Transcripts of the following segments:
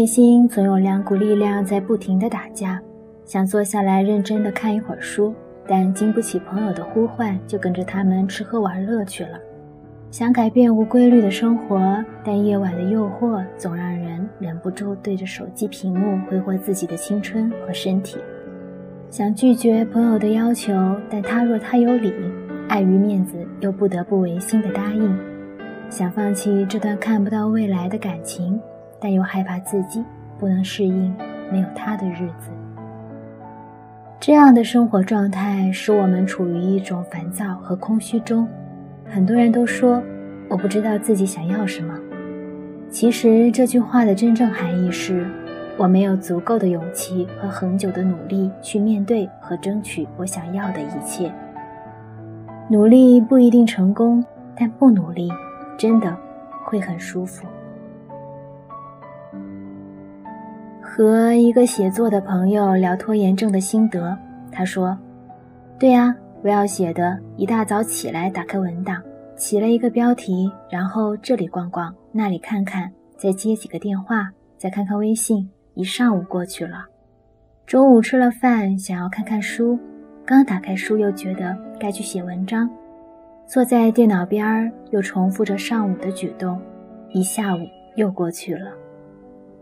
内心总有两股力量在不停的打架，想坐下来认真的看一会儿书，但经不起朋友的呼唤，就跟着他们吃喝玩乐去了。想改变无规律的生活，但夜晚的诱惑总让人忍不住对着手机屏幕挥霍自己的青春和身体。想拒绝朋友的要求，但他若他有理，碍于面子又不得不违心的答应。想放弃这段看不到未来的感情，但又害怕自己不能适应没有他的日子。这样的生活状态使我们处于一种烦躁和空虚中。很多人都说我不知道自己想要什么。其实这句话的真正含义是，我没有足够的勇气和恒久的努力去面对和争取我想要的一切。努力不一定成功，但不努力真的会很舒服。和一个写作的朋友聊拖延症的心得，他说：“对呀。”我要写的，一大早起来打开文档，起了一个标题，然后这里逛逛，那里看看，再接几个电话，再看看微信，一上午过去了。中午吃了饭，想要看看书，刚打开书又觉得该去写文章，坐在电脑边儿又重复着上午的举动，一下午又过去了。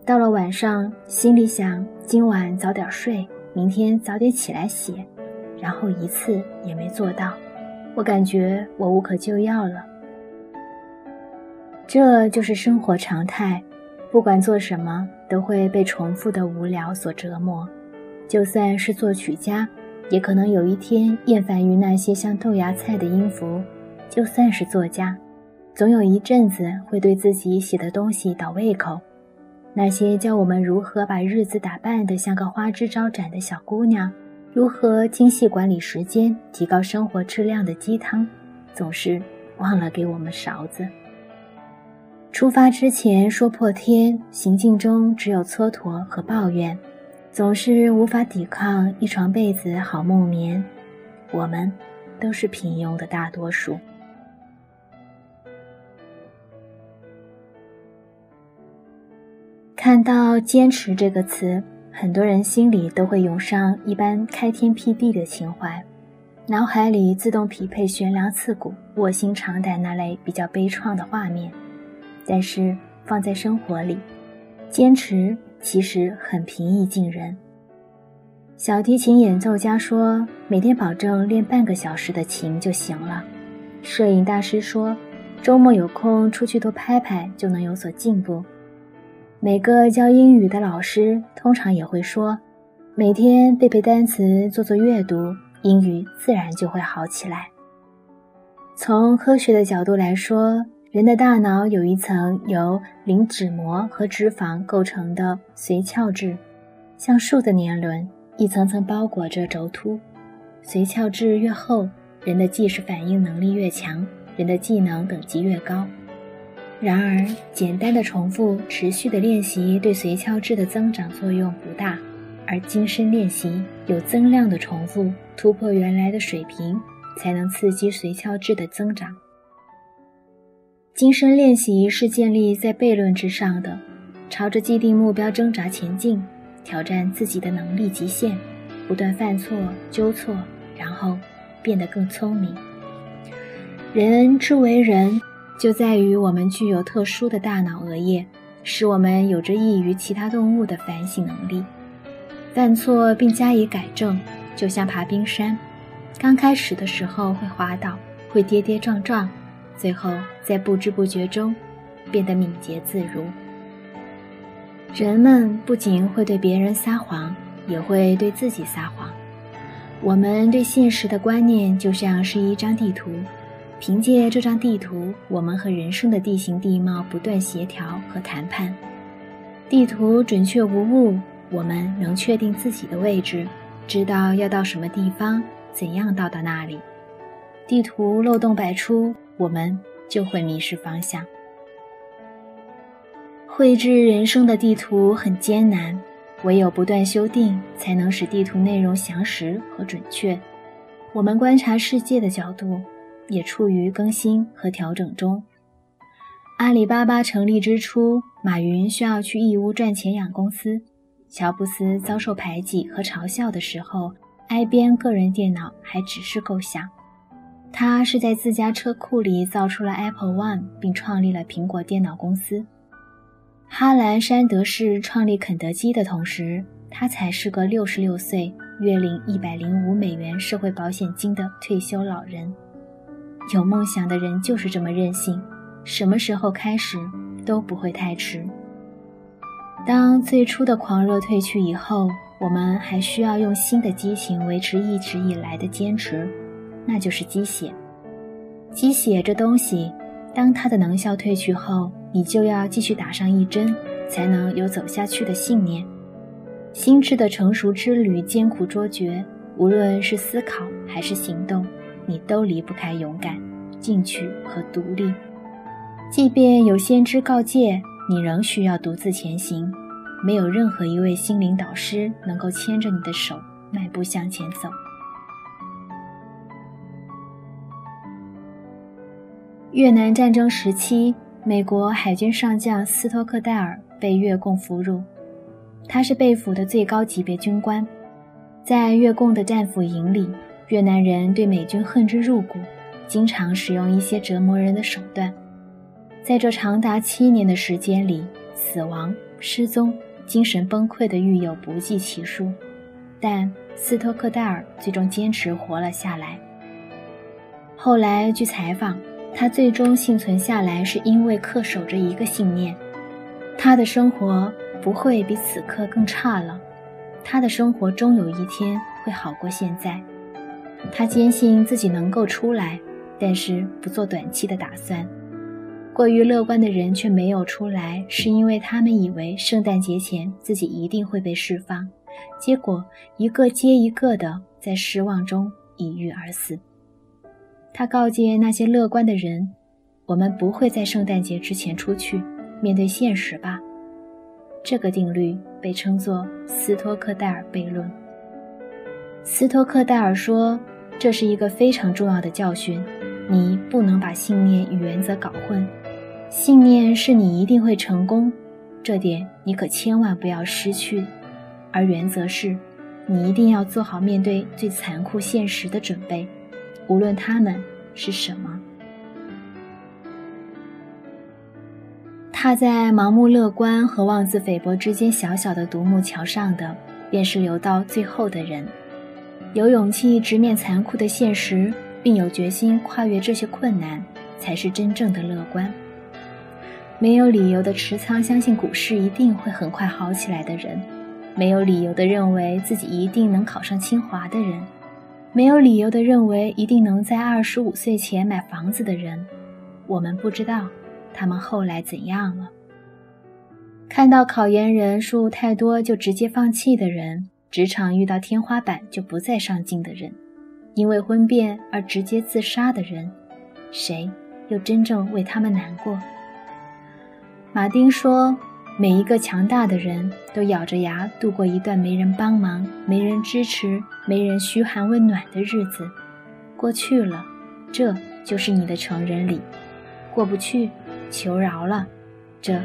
到了晚上，心里想今晚早点睡，明天早点起来写。然后一次也没做到，我感觉我无可救药了。这就是生活常态，不管做什么都会被重复的无聊所折磨。就算是作曲家，也可能有一天厌烦于那些像豆芽菜的音符；就算是作家，总有一阵子会对自己写的东西倒胃口。那些教我们如何把日子打扮得像个花枝招展的小姑娘。如何精细管理时间、提高生活质量的鸡汤，总是忘了给我们勺子。出发之前说破天，行进中只有蹉跎和抱怨，总是无法抵抗一床被子好梦眠。我们都是平庸的大多数。看到“坚持”这个词。很多人心里都会涌上一般开天辟地的情怀，脑海里自动匹配悬梁刺股、卧薪尝胆那类比较悲怆的画面。但是放在生活里，坚持其实很平易近人。小提琴演奏家说，每天保证练半个小时的琴就行了。摄影大师说，周末有空出去多拍拍就能有所进步。每个教英语的老师通常也会说，每天背背单词、做做阅读，英语自然就会好起来。从科学的角度来说，人的大脑有一层由磷脂膜和脂肪构成的髓鞘质，像树的年轮，一层层包裹着轴突。髓鞘质越厚，人的即时反应能力越强，人的技能等级越高。然而，简单的重复、持续的练习对髓鞘质的增长作用不大，而精深练习、有增量的重复、突破原来的水平，才能刺激髓鞘质的增长。精深练习是建立在悖论之上的，朝着既定目标挣扎前进，挑战自己的能力极限，不断犯错、纠错，然后变得更聪明。人之为人。就在于我们具有特殊的大脑额叶，使我们有着异于其他动物的反省能力。犯错并加以改正，就像爬冰山，刚开始的时候会滑倒，会跌跌撞撞，最后在不知不觉中变得敏捷自如。人们不仅会对别人撒谎，也会对自己撒谎。我们对现实的观念就像是一张地图。凭借这张地图，我们和人生的地形地貌不断协调和谈判。地图准确无误，我们能确定自己的位置，知道要到什么地方，怎样到达那里。地图漏洞百出，我们就会迷失方向。绘制人生的地图很艰难，唯有不断修订，才能使地图内容详实和准确。我们观察世界的角度。也处于更新和调整中。阿里巴巴成立之初，马云需要去义乌赚钱养公司。乔布斯遭受排挤和嘲笑的时候，IBM 个人电脑还只是构想。他是在自家车库里造出了 Apple One，并创立了苹果电脑公司。哈兰·山德士创立肯德基的同时，他才是个六十六岁、月领一百零五美元社会保险金的退休老人。有梦想的人就是这么任性，什么时候开始都不会太迟。当最初的狂热褪去以后，我们还需要用新的激情维持一直以来的坚持。那就是鸡血。鸡血这东西，当它的能效褪去后，你就要继续打上一针，才能有走下去的信念。心智的成熟之旅艰苦卓绝，无论是思考还是行动，你都离不开勇敢、进取和独立。即便有先知告诫，你仍需要独自前行。没有任何一位心灵导师能够牵着你的手迈步向前走。越南战争时期，美国海军上将斯托克戴尔被越共俘虏。他是被俘的最高级别军官，在越共的战俘营里，越南人对美军恨之入骨，经常使用一些折磨人的手段。在这长达七年的时间里，死亡、失踪、精神崩溃的狱友不计其数，但斯托克戴尔最终坚持活了下来。后来据采访。他最终幸存下来，是因为恪守着一个信念：他的生活不会比此刻更差了，他的生活终有一天会好过现在。他坚信自己能够出来，但是不做短期的打算。过于乐观的人却没有出来，是因为他们以为圣诞节前自己一定会被释放，结果一个接一个的在失望中抑郁而死。他告诫那些乐观的人：“我们不会在圣诞节之前出去，面对现实吧。”这个定律被称作斯托克戴尔悖论。斯托克戴尔说：“这是一个非常重要的教训，你不能把信念与原则搞混。信念是你一定会成功，这点你可千万不要失去；而原则是，你一定要做好面对最残酷现实的准备。”无论他们是什么，踏在盲目乐观和妄自菲薄之间小小的独木桥上的，便是留到最后的人。有勇气直面残酷的现实，并有决心跨越这些困难，才是真正的乐观。没有理由的持仓相信股市一定会很快好起来的人，没有理由的认为自己一定能考上清华的人。没有理由的认为一定能在二十五岁前买房子的人，我们不知道他们后来怎样了。看到考研人数太多就直接放弃的人，职场遇到天花板就不再上进的人，因为婚变而直接自杀的人，谁又真正为他们难过？马丁说。每一个强大的人都咬着牙度过一段没人帮忙、没人支持、没人嘘寒问暖的日子，过去了，这就是你的成人礼；过不去，求饶了，这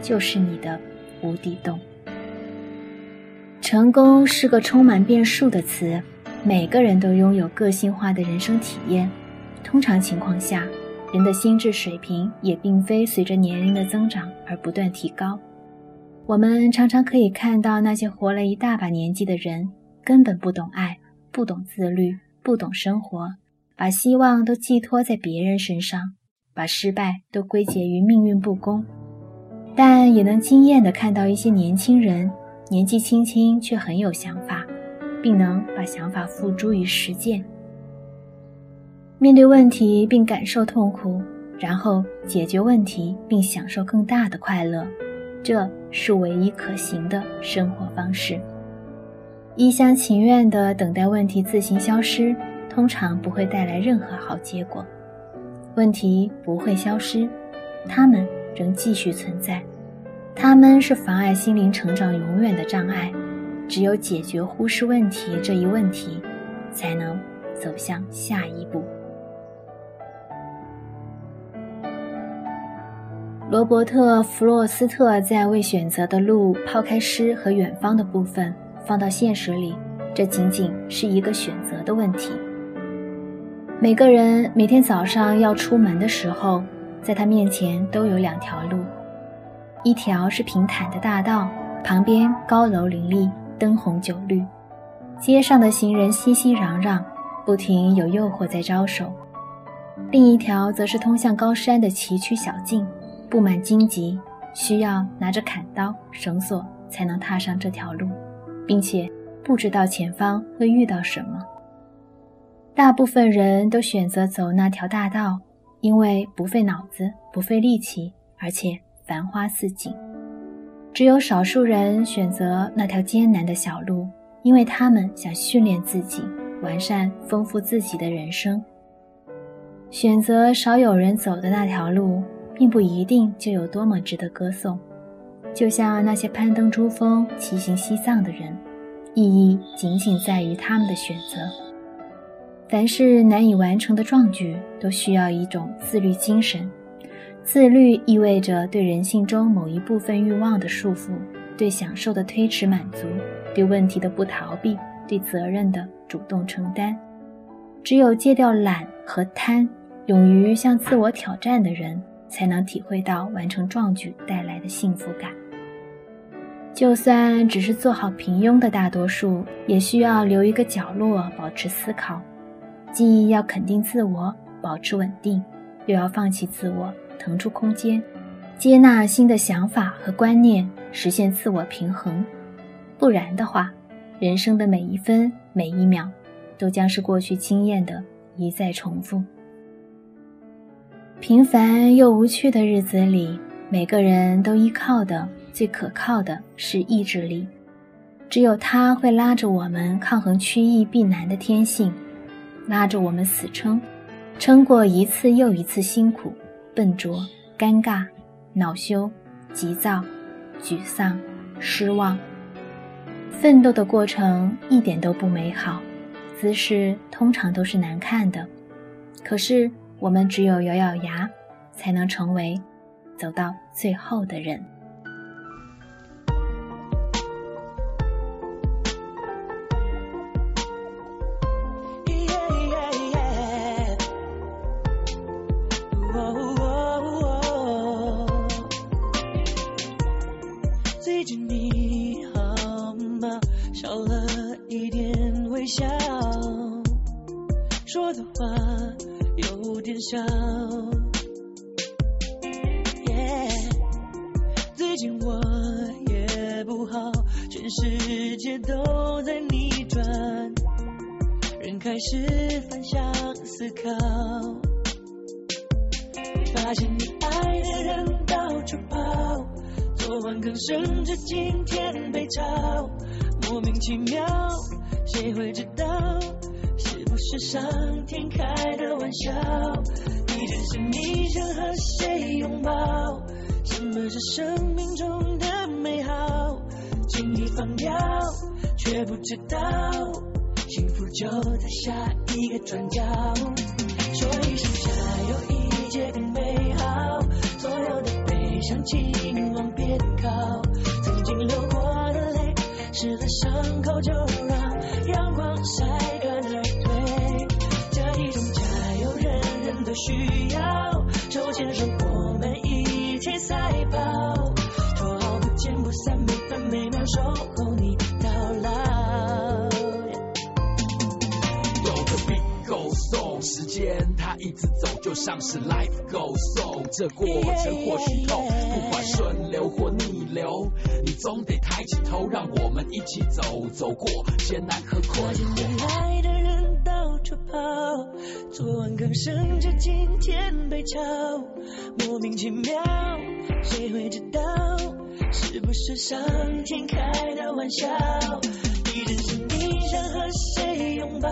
就是你的无底洞。成功是个充满变数的词，每个人都拥有个性化的人生体验。通常情况下，人的心智水平也并非随着年龄的增长而不断提高。我们常常可以看到那些活了一大把年纪的人，根本不懂爱，不懂自律，不懂生活，把希望都寄托在别人身上，把失败都归结于命运不公。但也能惊艳地看到一些年轻人，年纪轻轻却很有想法，并能把想法付诸于实践。面对问题并感受痛苦，然后解决问题并享受更大的快乐。这是唯一可行的生活方式。一厢情愿地等待问题自行消失，通常不会带来任何好结果。问题不会消失，它们仍继续存在。他们是妨碍心灵成长永远的障碍。只有解决忽视问题这一问题，才能走向下一步。罗伯特·弗洛斯特在为选择的路抛开诗和远方的部分，放到现实里，这仅仅是一个选择的问题。每个人每天早上要出门的时候，在他面前都有两条路，一条是平坦的大道，旁边高楼林立，灯红酒绿，街上的行人熙熙攘攘，不停有诱惑在招手；另一条则是通向高山的崎岖小径。布满荆棘，需要拿着砍刀、绳索才能踏上这条路，并且不知道前方会遇到什么。大部分人都选择走那条大道，因为不费脑子、不费力气，而且繁花似锦。只有少数人选择那条艰难的小路，因为他们想训练自己，完善、丰富自己的人生。选择少有人走的那条路。并不一定就有多么值得歌颂，就像那些攀登珠峰、骑行西藏的人，意义仅仅在于他们的选择。凡是难以完成的壮举，都需要一种自律精神。自律意味着对人性中某一部分欲望的束缚，对享受的推迟满足，对问题的不逃避，对责任的主动承担。只有戒掉懒和贪，勇于向自我挑战的人。才能体会到完成壮举带来的幸福感。就算只是做好平庸的大多数，也需要留一个角落保持思考，既要肯定自我，保持稳定，又要放弃自我，腾出空间，接纳新的想法和观念，实现自我平衡。不然的话，人生的每一分每一秒，都将是过去经验的一再重复。平凡又无趣的日子里，每个人都依靠的最可靠的是意志力，只有它会拉着我们抗衡趋易避难的天性，拉着我们死撑，撑过一次又一次辛苦、笨拙、尴尬、恼羞、急躁、沮丧、失望。奋斗的过程一点都不美好，姿势通常都是难看的，可是。我们只有咬咬牙，才能成为走到最后的人。有点小，最近我也不好，全世界都在逆转，人开始反向思考，发现你爱的人到处跑，昨晚刚升职，今天被炒，莫名其妙，谁会知道？是上天开的玩笑，你真是你想和谁拥抱？什么是生命中的美好？轻易放掉，却不知道幸福就在下一个转角。说一声加油，一切更美好。所有的悲伤，请往间它一直走，就像是 life goes on，这过程或许痛，不管顺流或逆流，你总得抬起头，让我们一起走，走过艰难和困惑。出跑，昨晚刚升职，今天被炒，莫名其妙，谁会知道？是不是上天开的玩笑？一阵是你想和谁拥抱？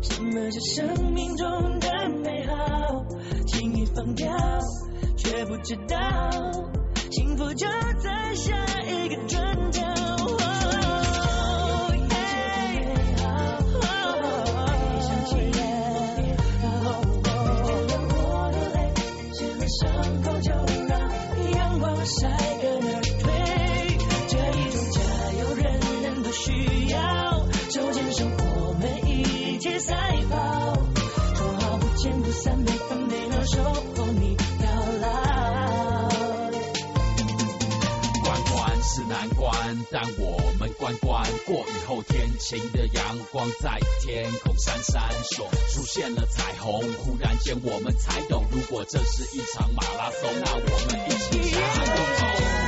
什么是生命中的美好？轻易放掉，却不知道，幸福就在是难关，但我们关关过雨后，天晴的阳光在天空闪闪烁，出现了彩虹。忽然间我们才懂，如果这是一场马拉松，那我们一起加油！